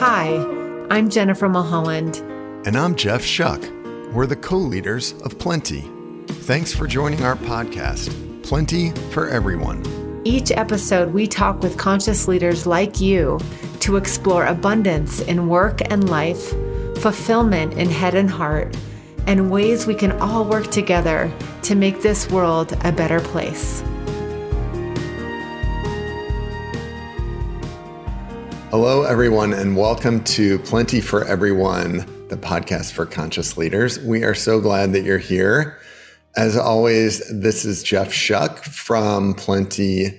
Hi, I'm Jennifer Mulholland. And I'm Jeff Shuck. We're the co leaders of Plenty. Thanks for joining our podcast, Plenty for Everyone. Each episode, we talk with conscious leaders like you to explore abundance in work and life, fulfillment in head and heart, and ways we can all work together to make this world a better place. Hello, everyone, and welcome to Plenty for Everyone, the podcast for conscious leaders. We are so glad that you're here. As always, this is Jeff Shuck from Plenty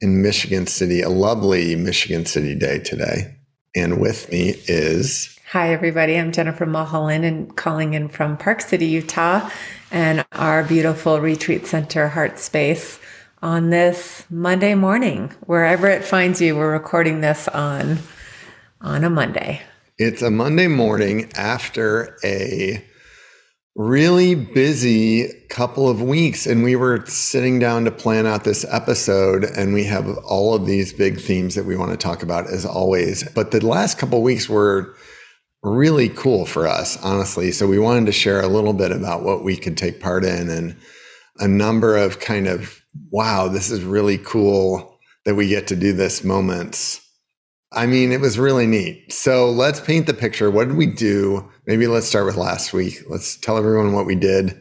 in Michigan City, a lovely Michigan City day today. And with me is. Hi, everybody. I'm Jennifer Mulholland and calling in from Park City, Utah, and our beautiful retreat center, Heart Space on this Monday morning. Wherever it finds you, we're recording this on on a Monday. It's a Monday morning after a really busy couple of weeks and we were sitting down to plan out this episode and we have all of these big themes that we want to talk about as always but the last couple weeks were really cool for us honestly so we wanted to share a little bit about what we could take part in and a number of kind of wow, this is really cool that we get to do this moments. I mean, it was really neat. So let's paint the picture. What did we do? Maybe let's start with last week. Let's tell everyone what we did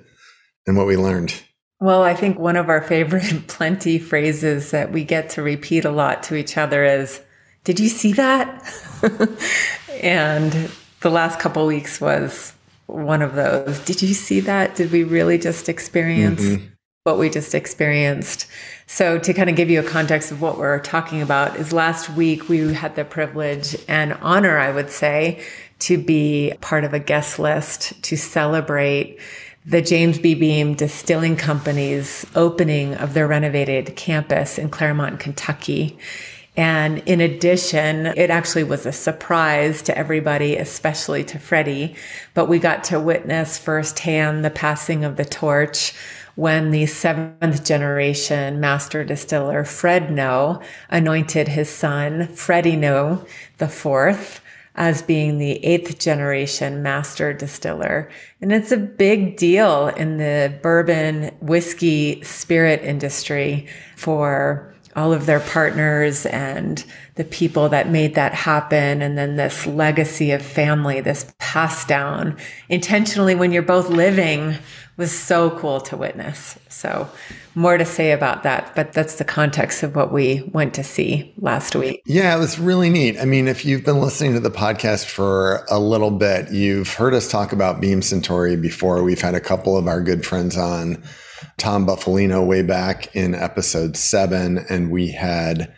and what we learned. Well, I think one of our favorite plenty phrases that we get to repeat a lot to each other is, Did you see that? and the last couple weeks was one of those. Did you see that? Did we really just experience mm-hmm what we just experienced. So, to kind of give you a context of what we're talking about, is last week we had the privilege and honor, I would say, to be part of a guest list to celebrate the James B. Beam Distilling Company's opening of their renovated campus in Clermont, Kentucky. And in addition, it actually was a surprise to everybody, especially to Freddie. But we got to witness firsthand the passing of the torch when the seventh generation master distiller Fred Noe anointed his son Freddie Noe the fourth as being the eighth generation master distiller. And it's a big deal in the bourbon whiskey spirit industry for all of their partners and the people that made that happen. And then this legacy of family, this passed down intentionally when you're both living was so cool to witness. So, more to say about that, but that's the context of what we went to see last week. Yeah, it was really neat. I mean, if you've been listening to the podcast for a little bit, you've heard us talk about Beam Suntory before. We've had a couple of our good friends on, Tom Buffalino, way back in episode seven, and we had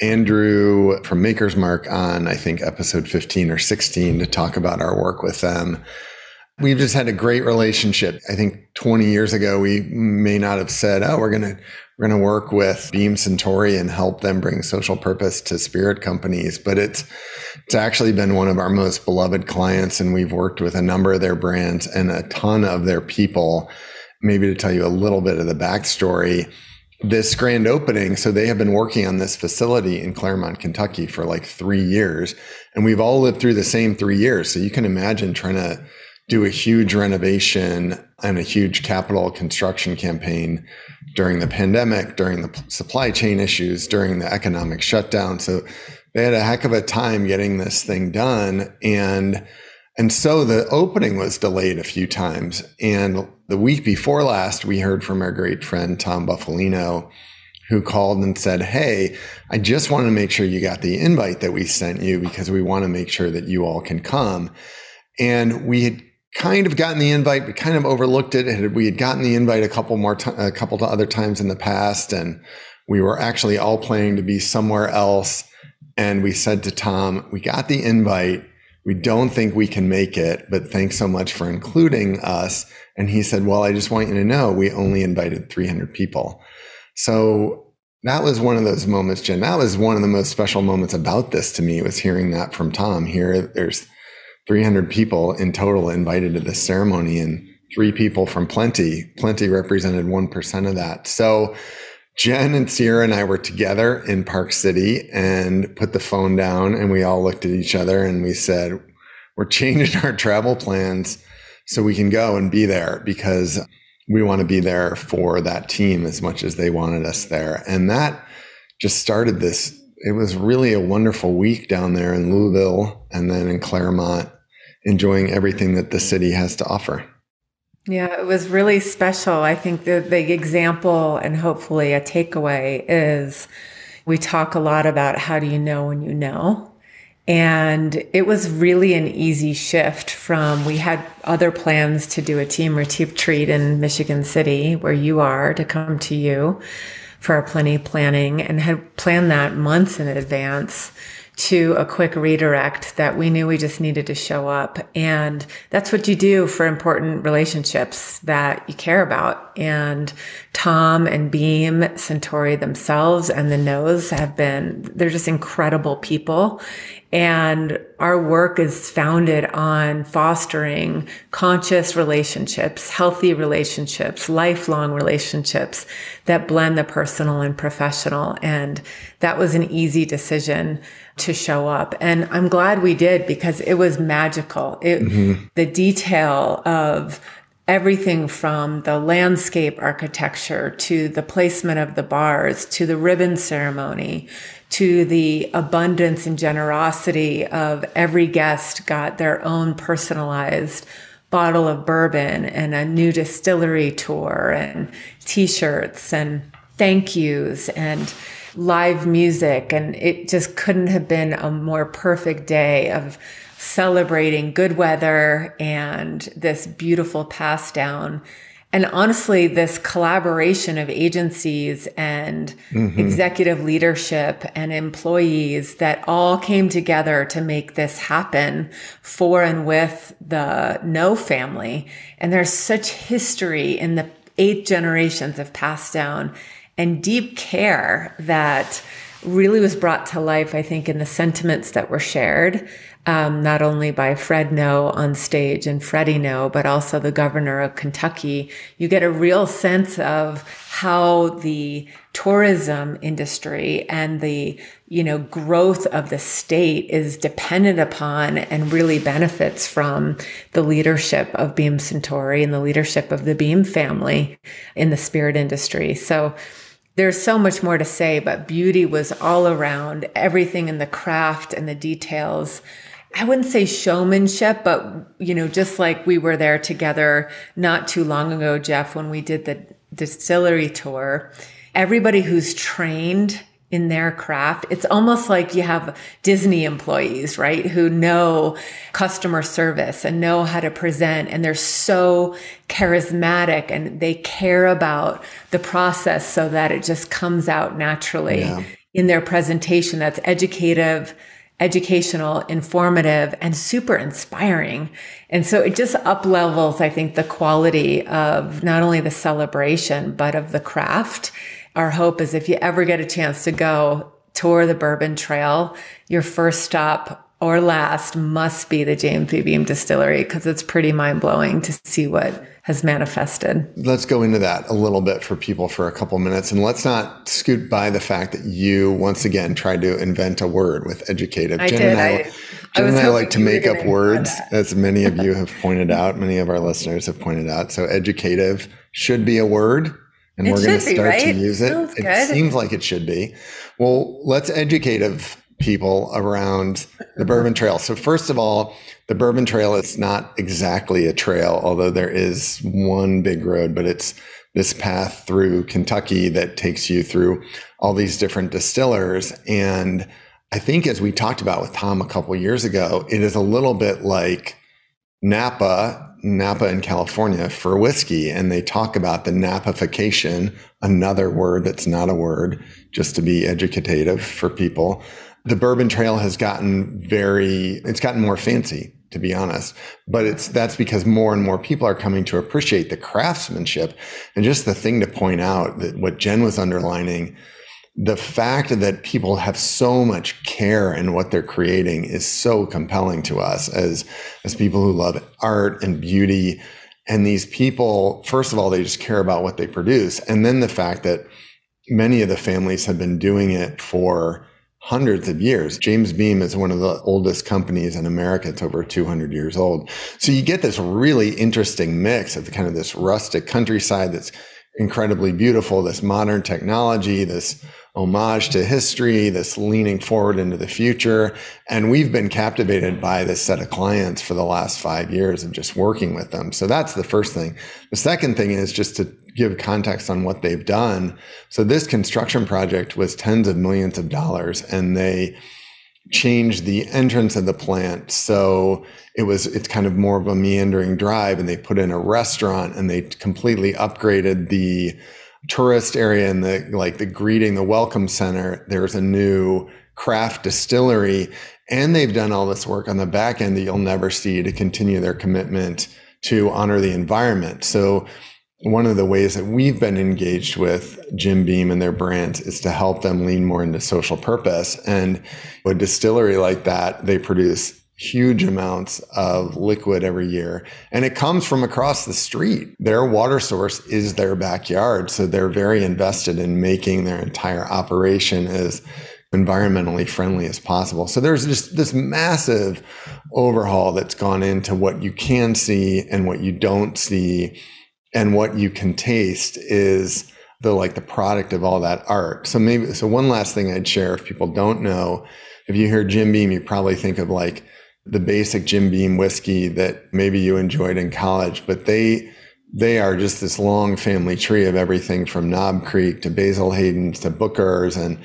Andrew from Maker's Mark on, I think, episode 15 or 16 to talk about our work with them. We've just had a great relationship. I think 20 years ago, we may not have said, oh, we're going to, we're going to work with Beam Suntory and help them bring social purpose to spirit companies. But it's, it's actually been one of our most beloved clients. And we've worked with a number of their brands and a ton of their people. Maybe to tell you a little bit of the backstory, this grand opening. So they have been working on this facility in Clermont, Kentucky for like three years. And we've all lived through the same three years. So you can imagine trying to do a huge renovation and a huge capital construction campaign during the pandemic, during the supply chain issues, during the economic shutdown. So they had a heck of a time getting this thing done. And and so the opening was delayed a few times. And the week before last, we heard from our great friend Tom Buffalino, who called and said, Hey, I just want to make sure you got the invite that we sent you because we want to make sure that you all can come. And we had kind of gotten the invite, but kind of overlooked it. We had gotten the invite a couple more, t- a couple to other times in the past, and we were actually all planning to be somewhere else. And we said to Tom, "We got the invite. We don't think we can make it, but thanks so much for including us." And he said, "Well, I just want you to know we only invited 300 people." So that was one of those moments, Jen. That was one of the most special moments about this to me was hearing that from Tom. Here, there's 300 people in total invited to this ceremony and three people from Plenty. Plenty represented 1% of that. So Jen and Sierra and I were together in Park City and put the phone down and we all looked at each other and we said, we're changing our travel plans so we can go and be there because we want to be there for that team as much as they wanted us there. And that just started this. It was really a wonderful week down there in Louisville and then in Clermont, enjoying everything that the city has to offer. Yeah, it was really special. I think the, the example and hopefully a takeaway is we talk a lot about how do you know when you know. And it was really an easy shift from we had other plans to do a team retreat in Michigan City, where you are, to come to you for our plenty planning and had planned that months in advance to a quick redirect that we knew we just needed to show up. And that's what you do for important relationships that you care about. And Tom and Beam, Suntory themselves and the Noes have been, they're just incredible people. And our work is founded on fostering conscious relationships, healthy relationships, lifelong relationships that blend the personal and professional. And that was an easy decision to show up. And I'm glad we did because it was magical. It, mm-hmm. The detail of everything from the landscape architecture to the placement of the bars to the ribbon ceremony to the abundance and generosity of every guest got their own personalized bottle of bourbon and a new distillery tour and t-shirts and thank yous and live music. And it just couldn't have been a more perfect day of celebrating good weather and this beautiful pass down and honestly, this collaboration of agencies and mm-hmm. executive leadership and employees that all came together to make this happen for and with the Noe family. And there's such history in the eight generations of passed down and deep care that really was brought to life, I think, in the sentiments that were shared um, not only by Fred Noe on stage and Freddie Noe, but also the governor of Kentucky, you get a real sense of how the tourism industry and the you know growth of the state is dependent upon and really benefits from the leadership of Beam Suntory and the leadership of the Beam family in the spirit industry. So there's so much more to say, but beauty was all around everything in the craft and the details I wouldn't say showmanship, but you know, just like we were there together not too long ago, Jeff, when we did the distillery tour, everybody who's trained in their craft, it's almost like you have Disney employees, right? Who know customer service and know how to present and they're so charismatic and they care about the process so that it just comes out naturally yeah. in their presentation that's educative educational, informative, and super inspiring. And so it just up levels, I think, the quality of not only the celebration, but of the craft. Our hope is if you ever get a chance to go tour the Bourbon Trail, your first stop or last must be the James B. Beam Distillery because it's pretty mind blowing to see what has manifested. Let's go into that a little bit for people for a couple minutes. And let's not scoot by the fact that you once again tried to invent a word with educative. I Jen did. And I, Jen I and I like to make up words, as many of you have pointed out, many of our listeners have pointed out. So educative should be a word. And it we're going to start right? to use it. It seems like it should be. Well, let's educative people around the Bourbon Trail. So first of all, the Bourbon Trail is not exactly a trail, although there is one big road, but it's this path through Kentucky that takes you through all these different distillers. And I think as we talked about with Tom a couple years ago, it is a little bit like Napa, Napa in California for whiskey. And they talk about the Napification, another word that's not a word, just to be educative for people the bourbon trail has gotten very it's gotten more fancy to be honest but it's that's because more and more people are coming to appreciate the craftsmanship. And just the thing to point out that what jen was underlining the fact that people have so much care in what they're creating is so compelling to us as as people who love art and beauty. And these people first of all they just care about what they produce. And then the fact that many of the families have been doing it for hundreds of years. James Beam is one of the oldest companies in America. It's over 200 years old. So you get this really interesting mix of kind of this rustic countryside that's incredibly beautiful, this modern technology, this homage to history, this leaning forward into the future. And we've been captivated by this set of clients for the last five years of just working with them. So that's the first thing. The second thing is just to give context on what they've done. So this construction project was tens of millions of dollars and they changed the entrance of the plant. So it was, it's kind of more of a meandering drive and they put in a restaurant and they completely upgraded the tourist area and the like the greeting, the welcome center, there's a new craft distillery. And they've done all this work on the back end that you'll never see to continue their commitment to honor the environment. So one of the ways that we've been engaged with Jim Beam and their brands is to help them lean more into social purpose. And a distillery like that, they produce huge amounts of liquid every year. And it comes from across the street. Their water source is their backyard. So they're very invested in making their entire operation as environmentally friendly as possible. So there's just this massive overhaul that's gone into what you can see and what you don't see and what you can taste is the like the product of all that art. So maybe so one last thing i'd share if people don't know if you hear jim beam you probably think of like the basic Jim Beam whiskey that maybe you enjoyed in college, but they they are just this long family tree of everything from Knob Creek to Basil Hayden's to Booker's and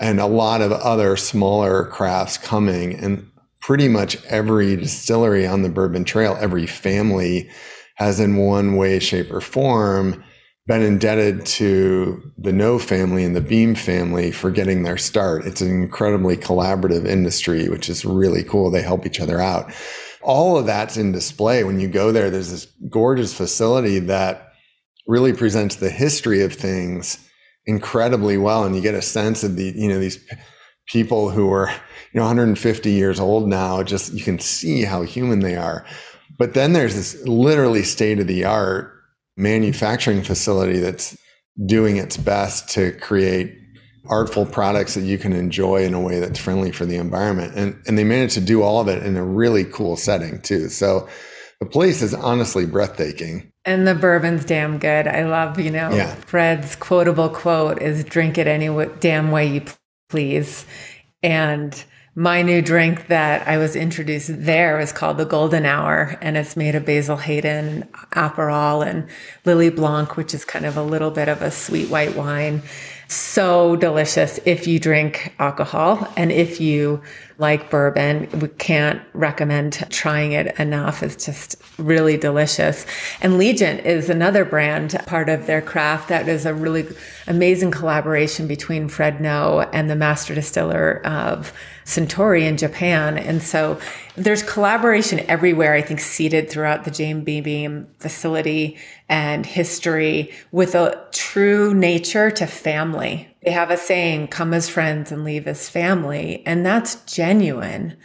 and a lot of other smaller crafts coming. And pretty much every distillery on the Bourbon Trail, every family has in one way, shape, or form been indebted to the Noe family and the Beam family for getting their start. It's an incredibly collaborative industry, which is really cool. They help each other out. All of that's in display. When you go there, there's this gorgeous facility that really presents the history of things incredibly well. And you get a sense of the, you know, these people who are, you know, 150 years old now, just you can see how human they are. But then there's this literally state of the art manufacturing facility that's doing its best to create artful products that you can enjoy in a way that's friendly for the environment. And, and they managed to do all of it in a really cool setting too. So the place is honestly breathtaking. And the bourbon's damn good. I love, you know, yeah. Fred's quotable quote is drink it any damn way you please. And my new drink that I was introduced there is called the Golden Hour, and it's made of Basil Hayden, Aperol, and Lillet Blanc, which is kind of a little bit of a sweet white wine. So delicious if you drink alcohol, and if you like bourbon, we can't recommend trying it enough. It's just really delicious. And Legent is another brand, part of their craft, that is a really amazing collaboration between Fred Noe and the master distiller of Suntory in Japan. And so there's collaboration everywhere, I think, seeded throughout the James Beam facility and history with a true nature to family. They have a saying, come as friends and leave as family. And that's genuine.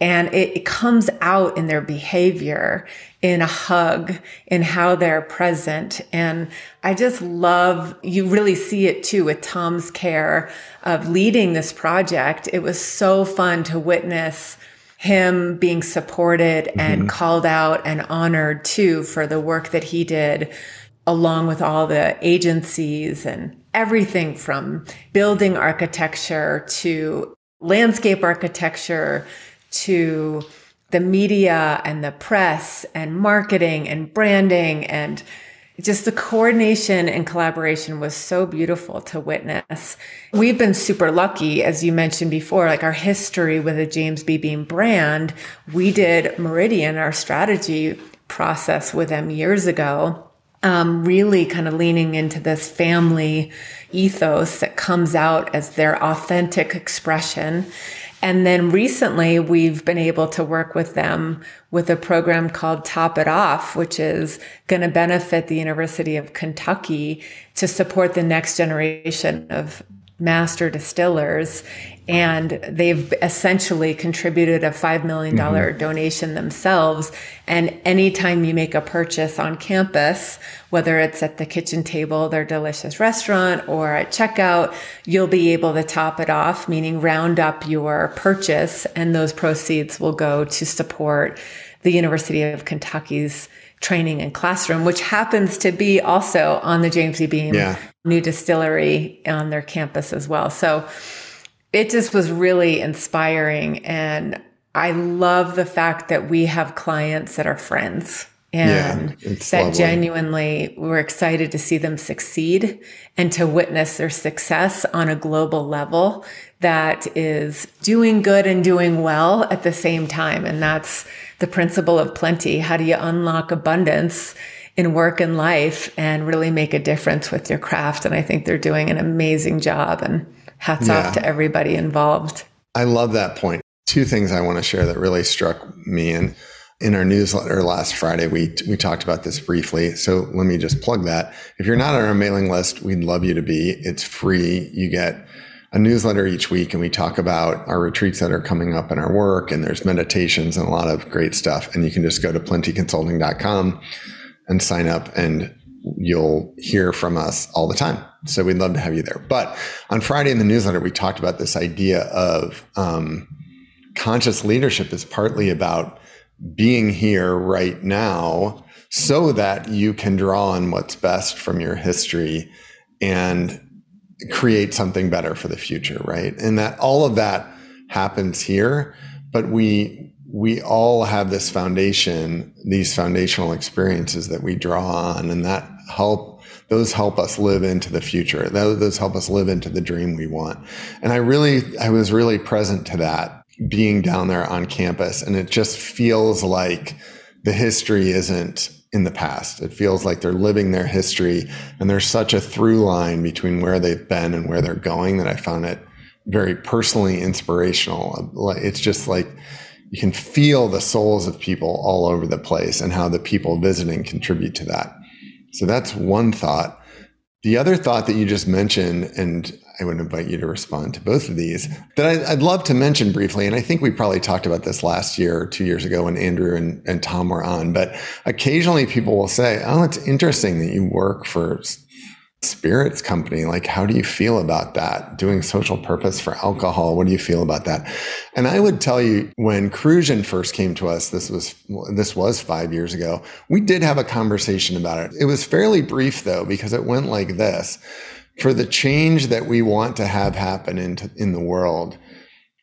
And it, it, comes out in their behavior, in a hug, in how they're present. And I just love, you really see it too with Tom's care of leading this project. It was so fun to witness him being supported mm-hmm. and called out and honored too for the work that he did along with all the agencies and everything from building architecture to landscape architecture to the media and the press and marketing and branding and just the coordination and collaboration was so beautiful to witness. We've been super lucky, as you mentioned before, like our history with the James B. Beam brand. We did Meridian, our strategy process with them years ago um, really kind of leaning into this family ethos that comes out as their authentic expression. And then recently, we've been able to work with them with a program called Top It Off, which is going to benefit the University of Kentucky to support the next generation of master distillers and they've essentially contributed a $5 million mm-hmm. donation themselves. And anytime you make a purchase on campus, whether it's at the kitchen table, their delicious restaurant, or at checkout, you'll be able to top it off, meaning round up your purchase, and those proceeds will go to support the University of Kentucky's training and classroom, which happens to be also on the James E. Beam yeah. new distillery on their campus as well. So it just was really inspiring. And I love the fact that we have clients that are friends and yeah, that lovely. genuinely we're excited to see them succeed and to witness their success on a global level that is doing good and doing well at the same time. And that's the principle of plenty. How do you unlock abundance in work and life and really make a difference with your craft? And I think they're doing an amazing job. And hats yeah. off to everybody involved. I love that point. Two things I want to share that really struck me and in our newsletter last Friday, we we talked about this briefly. So let me just plug that. If you're not on our mailing list, we'd love you to be. It's free. You get a newsletter each week, and we talk about our retreats that are coming up in our work, and there's meditations and a lot of great stuff. And you can just go to plentyconsulting.com and sign up, and you'll hear from us all the time. So we'd love to have you there. But on Friday in the newsletter, we talked about this idea of um, conscious leadership is partly about being here right now so that you can draw on what's best from your history and create something better for the future, right? And that all of that happens here, but we we all have this foundation, these foundational experiences that we draw on, and that help those help us live into the future. Those help us live into the dream we want. And I really, I was really present to that being down there on campus, and it just feels like the history isn't in the past. It feels like they're living their history, and there's such a through line between where they've been and where they're going that I found it very personally inspirational. It's just like you can feel the souls of people all over the place and how the people visiting contribute to that. So that's one thought. The other thought that you just mentioned, and I would invite you to respond to both of these, that I'd love to mention briefly, and I think we probably talked about this last year or two years ago when Andrew and, and Tom were on, but occasionally people will say, Oh, it's interesting that you work for spirits company. Like, how do you feel about that? Doing social purpose for alcohol. What do you feel about that? And I would tell you when Cruzan first came to us, this was, this was five years ago. We did have a conversation about it. It was fairly brief though, because it went like this. For the change that we want to have happen in, in the world,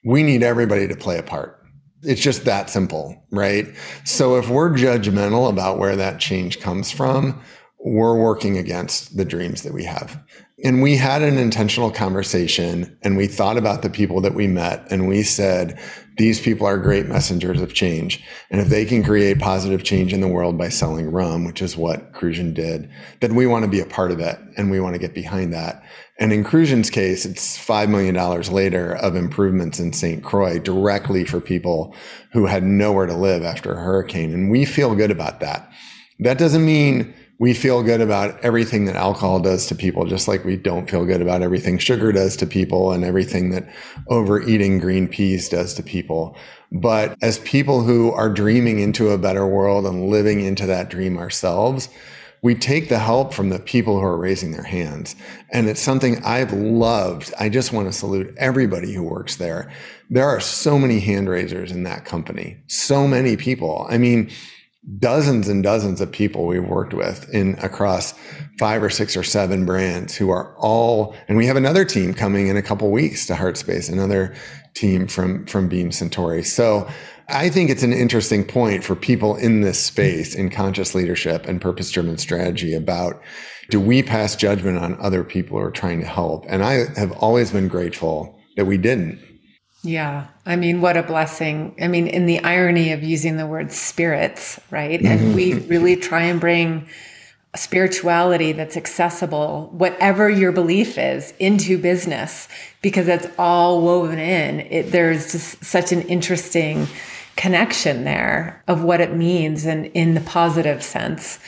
we need everybody to play a part. It's just that simple, right? So if we're judgmental about where that change comes from, we're working against the dreams that we have. And we had an intentional conversation and we thought about the people that we met and we said, these people are great messengers of change. And if they can create positive change in the world by selling rum, which is what Cruzan did, then we want to be a part of it and we want to get behind that. And in Cruzan's case, it's $5 million later of improvements in St. Croix directly for people who had nowhere to live after a hurricane. And we feel good about that. That doesn't mean we feel good about everything that alcohol does to people, just like we don't feel good about everything sugar does to people and everything that overeating green peas does to people. But as people who are dreaming into a better world and living into that dream ourselves, we take the help from the people who are raising their hands. And it's something I've loved. I just want to salute everybody who works there. There are so many hand raisers in that company, so many people. I mean, dozens and dozens of people we've worked with in across five or six or seven brands who are all and we have another team coming in a couple weeks to heartspace another team from from beam Suntory so i think it's an interesting point for people in this space in conscious leadership and purpose driven strategy about do we pass judgment on other people who are trying to help? And i have always been grateful that we didn't yeah. I mean, what a blessing. I mean, in the irony of using the word spirits, right? And mm-hmm. we really try and bring spirituality that's accessible, whatever your belief is, into business because it's all woven in. It, there's just such an interesting connection there of what it means and in the positive sense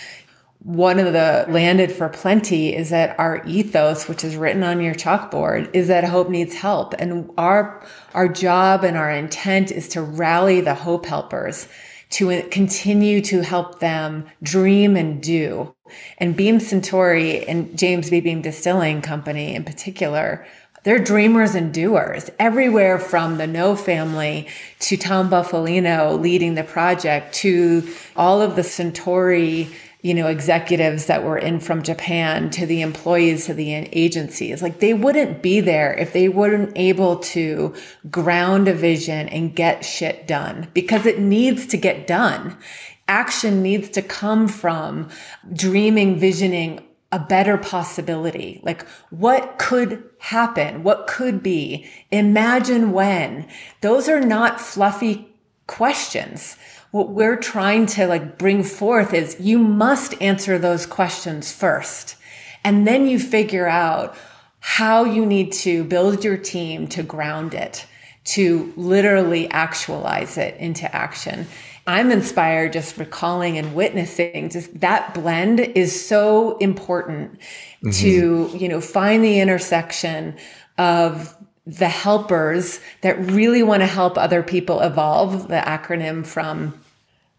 one of the landed for plenty is that our ethos, which is written on your chalkboard, is that hope needs help. And our, our job and our intent is to rally the hope helpers to continue to help them dream and do. And Beam Suntory and James B. Beam Distilling Company in particular, they're dreamers and doers everywhere from the Noe family to Tom Buffalino leading the project to all of the Suntory you know, executives that were in from Japan to the employees to the agencies. Like they wouldn't be there if they weren't able to ground a vision and get shit done because it needs to get done. Action needs to come from dreaming, visioning a better possibility. Like what could happen? What could be? Imagine when. Those are not fluffy questions what we're trying to like bring forth is you must answer those questions first. And then you figure out how you need to build your team to ground it, to literally actualize it into action. I'm inspired just recalling and witnessing just that blend is so important mm-hmm. to, you know, find the intersection of the helpers that really want to help other people evolve, the acronym from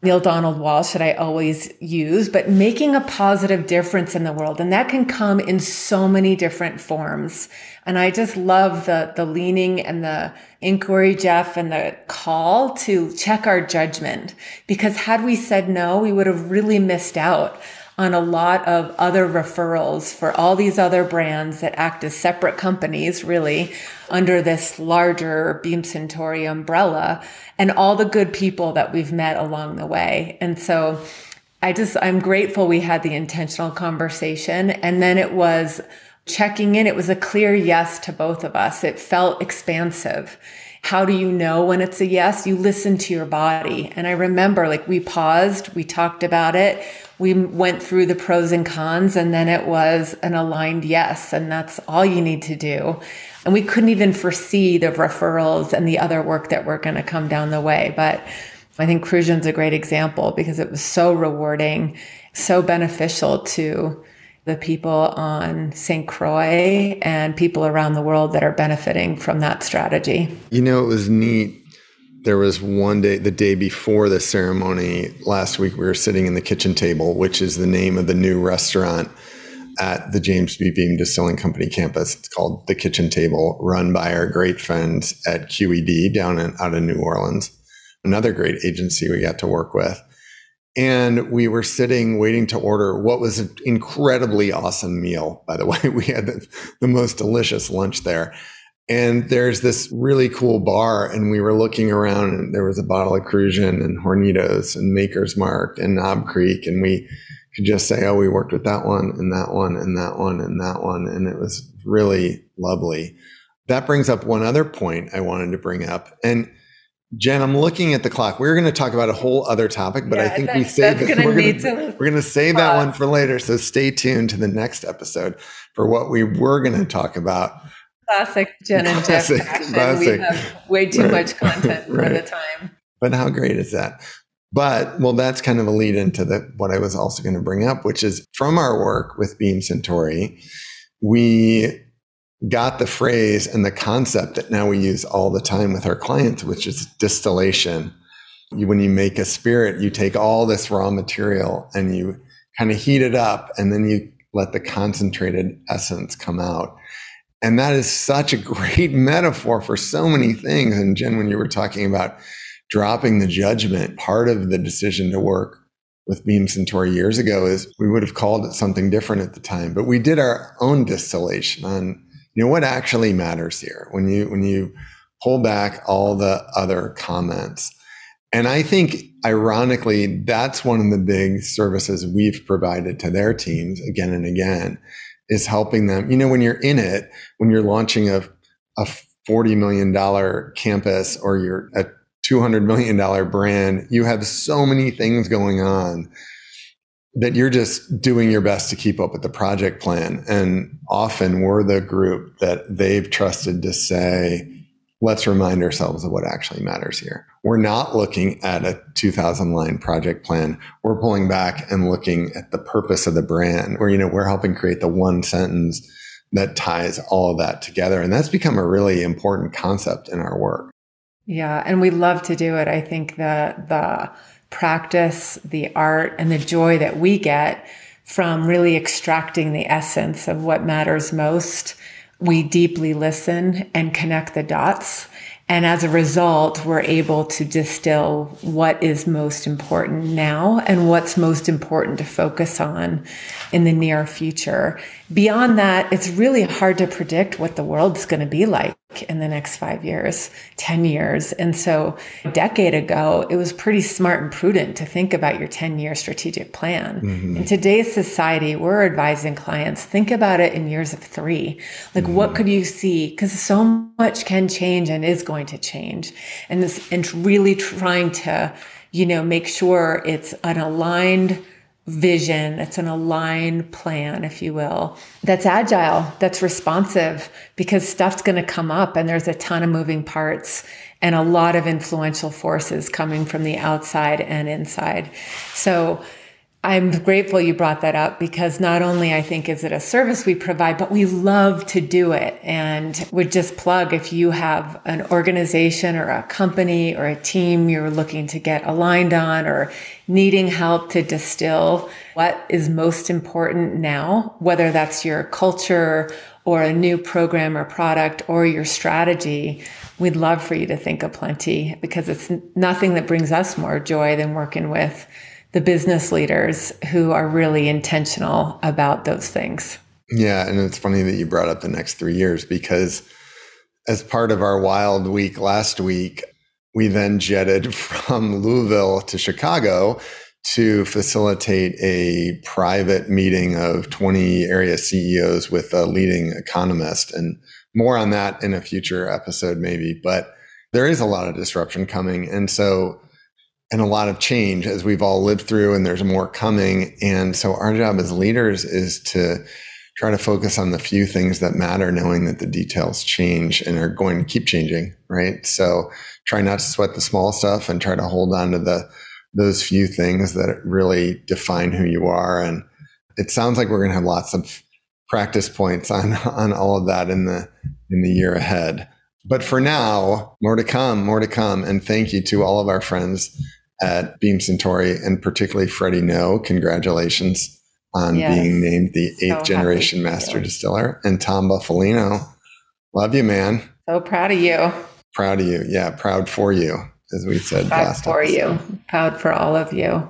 Neale Donald Walsch that I always use, but making a positive difference in the world. And that can come in so many different forms. And I just love the, the leaning and the inquiry, Jeff, and the call to check our judgment. Because had we said no, we would have really missed out on a lot of other referrals for all these other brands that act as separate companies, really, under this larger Beam Suntory umbrella, and all the good people that we've met along the way. And so I just, I'm grateful we had the intentional conversation. And then it was checking in. It was a clear yes to both of us. It felt expansive. How do you know when it's a yes? You listen to your body. And I remember like we paused, we talked about it we went through the pros and cons and then it was an aligned yes and that's all you need to do and we couldn't even foresee the referrals and the other work that were going to come down the way but i think Cruzan's a great example because it was so rewarding so beneficial to the people on St. Croix and people around the world that are benefiting from that strategy. You know, it was neat there was one day, the day before the ceremony last week, we were sitting in the kitchen table, which is the name of the new restaurant at the James B. Beam Distilling Company campus. It's called The Kitchen Table, run by our great friends at QED down in, out of New Orleans, another great agency we got to work with. And we were sitting waiting to order what was an incredibly awesome meal. By the way, we had the, the most delicious lunch there. And there's this really cool bar, and we were looking around, and there was a bottle of Cruzan and Hornitos and Maker's Mark and Knob Creek, and we could just say, "Oh, we worked with that one and that one and that one and that one," and it was really lovely. That brings up one other point I wanted to bring up, and Jen, I'm looking at the clock. We're going to talk about a whole other topic, but yeah, I think we saved that. We're going to, we're going to save that one for later. So stay tuned to the next episode for what we were going to talk about Classic Jen and classic, Jeff passion. Classic. We have way too right. much content right. for the time. But how great is that? But well, that's kind of a lead into the what I was also going to bring up, which is from our work with Beam Suntory, we got the phrase and the concept that now we use all the time with our clients, which is distillation. You, when you make a spirit, you take all this raw material and you kind of heat it up, and then you let the concentrated essence come out. And that is such a great metaphor for so many things. And Jen, when you were talking about dropping the judgment, part of the decision to work with Beam Suntory years ago is we would have called it something different at the time, but we did our own distillation on, you know, what actually matters here when you, when you pull back all the other comments. And I think ironically, that's one of the big services we've provided to their teams again and again is helping them. You know, when you're in it, when you're launching a, a $40 million campus or you're a $200 million brand, you have so many things going on that you're just doing your best to keep up with the project plan. And often we're the group that they've trusted to say, let's remind ourselves of what actually matters here. We're not looking at a 2000 line project plan. We're pulling back and looking at the purpose of the brand where, you know, we're helping create the one sentence that ties all of that together. And that's become a really important concept in our work. Yeah. And we love to do it. I think the, the practice, the art and the joy that we get from really extracting the essence of what matters most. We deeply listen and connect the dots and as a result, we're able to distill what is most important now and what's most important to focus on in the near future. Beyond that, it's really hard to predict what the world's going to be like in the next five years, 10 years. And so a decade ago, it was pretty smart and prudent to think about your 10 year strategic plan. Mm-hmm. In today's society, we're advising clients think about it in years of three. Like, mm-hmm. what could you see? Because so much can change and is going to change. And this, and really trying to, you know, make sure it's an aligned, vision, it's an aligned plan, if you will, that's agile, that's responsive, because stuff's going to come up and there's a ton of moving parts and a lot of influential forces coming from the outside and inside. So, I'm grateful you brought that up because not only I think is it a service we provide, but we love to do it. And would just plug if you have an organization or a company or a team you're looking to get aligned on or needing help to distill what is most important now, whether that's your culture or a new program or product or your strategy, we'd love for you to think of Plenty because it's nothing that brings us more joy than working with the business leaders who are really intentional about those things. Yeah. And it's funny that you brought up the next three years because as part of our wild week last week, we then jetted from Louisville to Chicago to facilitate a private meeting of 20 area CEOs with a leading economist. And more on that in a future episode, maybe. But there is a lot of disruption coming. And so and a lot of change as we've all lived through and there's more coming. And so our job as leaders is to try to focus on the few things that matter knowing that the details change and are going to keep changing right? So try not to sweat the small stuff and try to hold on to the those few things that really define who you are. And it sounds like we're going to have lots of practice points on on all of that in the in the year ahead. But for now more to come more to come. And thank you to all of our friends at Beam Suntory and particularly Freddie Noe. Congratulations on yes. being named the eighth so generation master distiller. And Tom Buffalino, love you, man. So proud of you. Proud of you. Yeah, proud for you, as we said proud last for episode. you. Proud for all of you.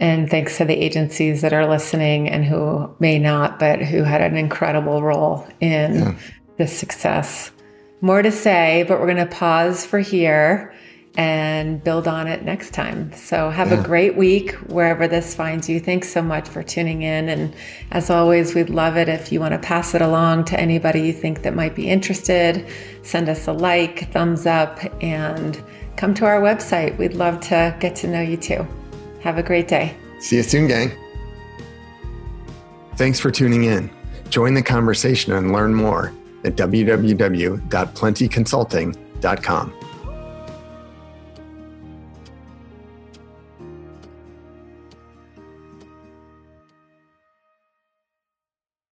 And thanks to the agencies that are listening and who may not, but who had an incredible role in yeah. this success. More to say, but we're going to pause for here and build on it next time. So have yeah. a great week wherever this finds you. Thanks so much for tuning in. And as always, we'd love it if you want to pass it along to anybody you think that might be interested. Send us a like, thumbs up, and come to our website. We'd love to get to know you too. Have a great day. See you soon, gang. Thanks for tuning in. Join the conversation and learn more at www.plentyconsulting.com.